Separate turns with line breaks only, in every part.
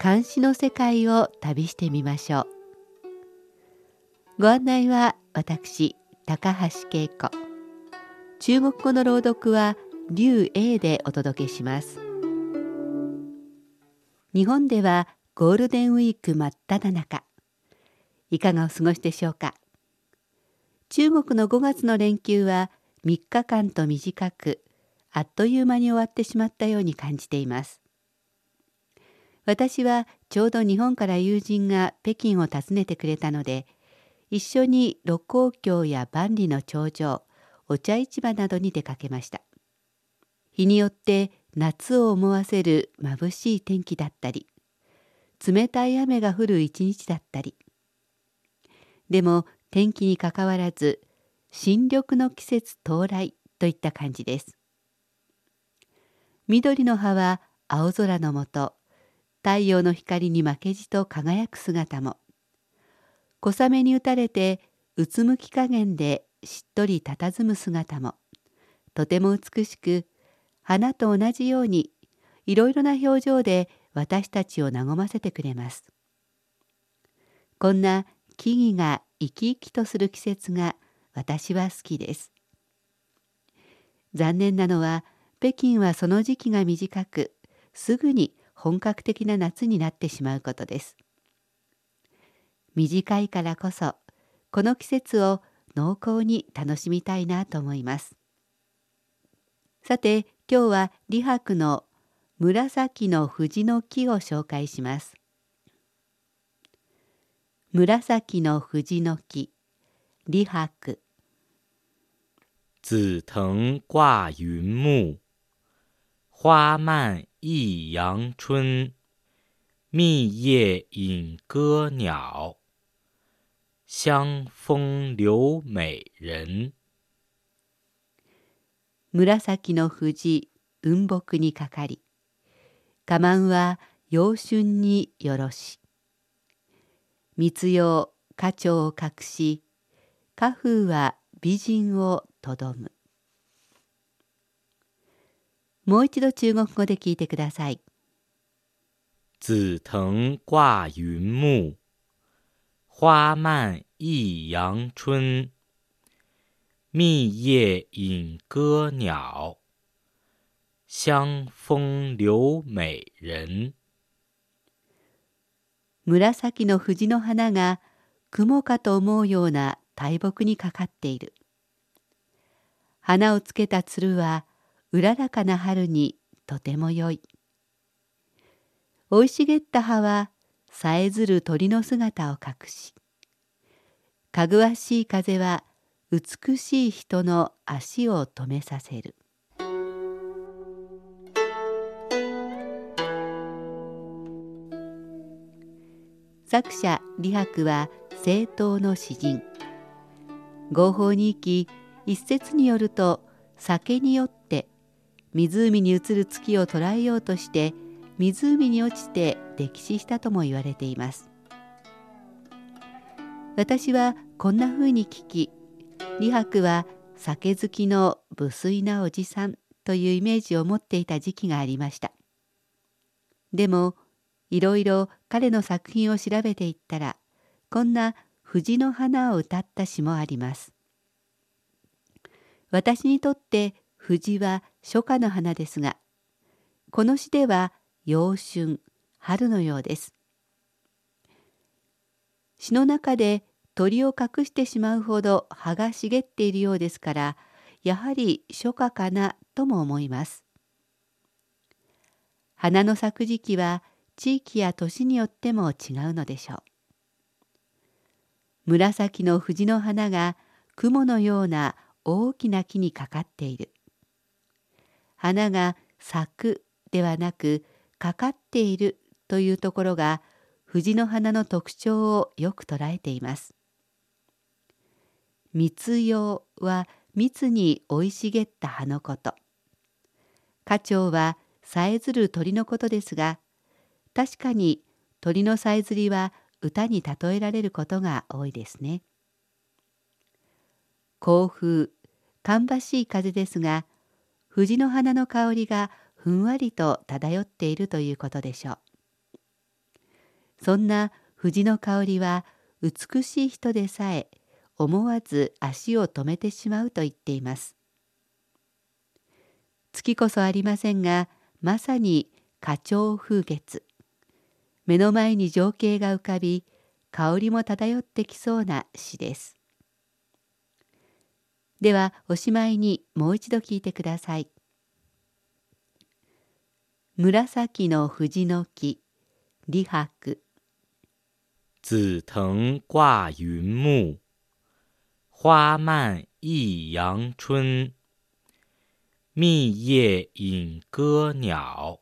監視の世界を旅してみましょう。ご案内は私高橋恵子。中国語の朗読は劉英でお届けします。日本ではゴールデンウィーク真っ只中。いかがお過ごしでしょうか？中国の5月の連休は3日間と短くあっという間に終わってしまったように感じています。私はちょうど日本から友人が北京を訪ねてくれたので一緒に六甲橋や万里の長城お茶市場などに出かけました。日によって夏を思わせる眩しい天気だったり冷たい雨が降る一日だったり。でも天気にかかわらず新緑の季節到来といった感じです。緑の葉は青空のもと太陽の光に負けじと輝く姿も。小雨に打たれてうつむき加減でしっとり佇む姿も。とても美しく花と同じようにいろいろな表情で私たちを和ませてくれます。こんな木々が生き生きとする季節が私は好きです。残念なのは北京はその時期が短くすぐに本格的な夏になってしまうことです。短いからこそこの季節を濃厚に楽しみたいなと思います。さて今日は李白の紫の藤の木を紹介します。紫の藤の木李白
紫藤挂云木花漫一阳春密叶引歌鸟香风留美人。
紫の藤雲木にかかり家満は陽春によろし。密用花鳥を隠し花風は美人をとどむ。もう一度中国語で聞いてください。
紫藤挂云木花漫一阳春。密叶引歌鸟香风留美人。
紫の藤の花が雲かと思うような大木にかかっている。花をつけたつるはうららかな春にとてもよい。生い茂った葉はさえずる鳥の姿を隠しかぐわしい風は美しい人の足を止めさせる。作者李白は政党の詩人。合法に生き一説によると酒によって湖に映る月を捉えようとして湖に落ちて溺死したとも言われています。私はこんな風に聞き李白は酒好きの無粋なおじさんというイメージを持っていた時期がありました。でもいろいろ彼の作品を調べていったらこんな藤の花を歌った詩もあります。私にとって藤は初夏の花ですがこの詩では陽春春のようです。詩の中で鳥を隠してしまうほど葉が茂っているようですからやはり初夏かなとも思います。花の咲く時期は地域や年によっても違うのでしょう。紫の藤の花が雲のような大きな木にかかっている。花が咲くではなくかかっているというところが藤の花の特徴をよく捉えています。密葉は密に生い茂った葉のこと。花鳥はさえずる鳥のことですが、確かに鳥のさえずりは歌に例えられることが多いですね。甲風、芳しい風ですが、藤の花の香りがふんわりと漂っているということでしょう。そんな藤の香りは美しい人でさえ思わず足を止めてしまうと言っています。月こそありませんがまさに花鳥風月目の前に情景が浮かび香りも漂ってきそうな詩です。ではおしまいにもう一度聞いてください。紫の藤の木李白
紫藤挂云木，花漫一阳春。密叶引歌鸟，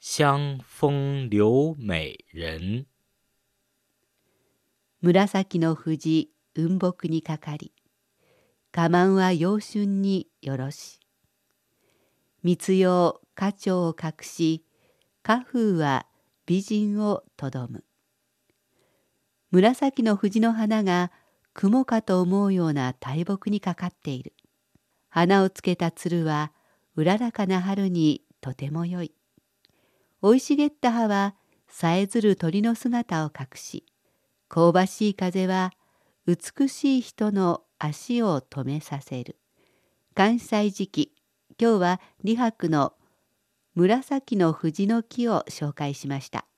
香风留美人。
紫の藤雲木にかかり、花満は陽春によろし。密葉花鳥を隠し、花風は美人をとどむ。紫の藤の花が雲かと思うような大木にかかっている。花をつけた鶴はうららかな春にとてもよい。生い茂った葉はさえずる鳥の姿を隠し、香ばしい風は美しい人の足を止めさせる。関西時期、今日は李白の紫の藤の木を紹介しました。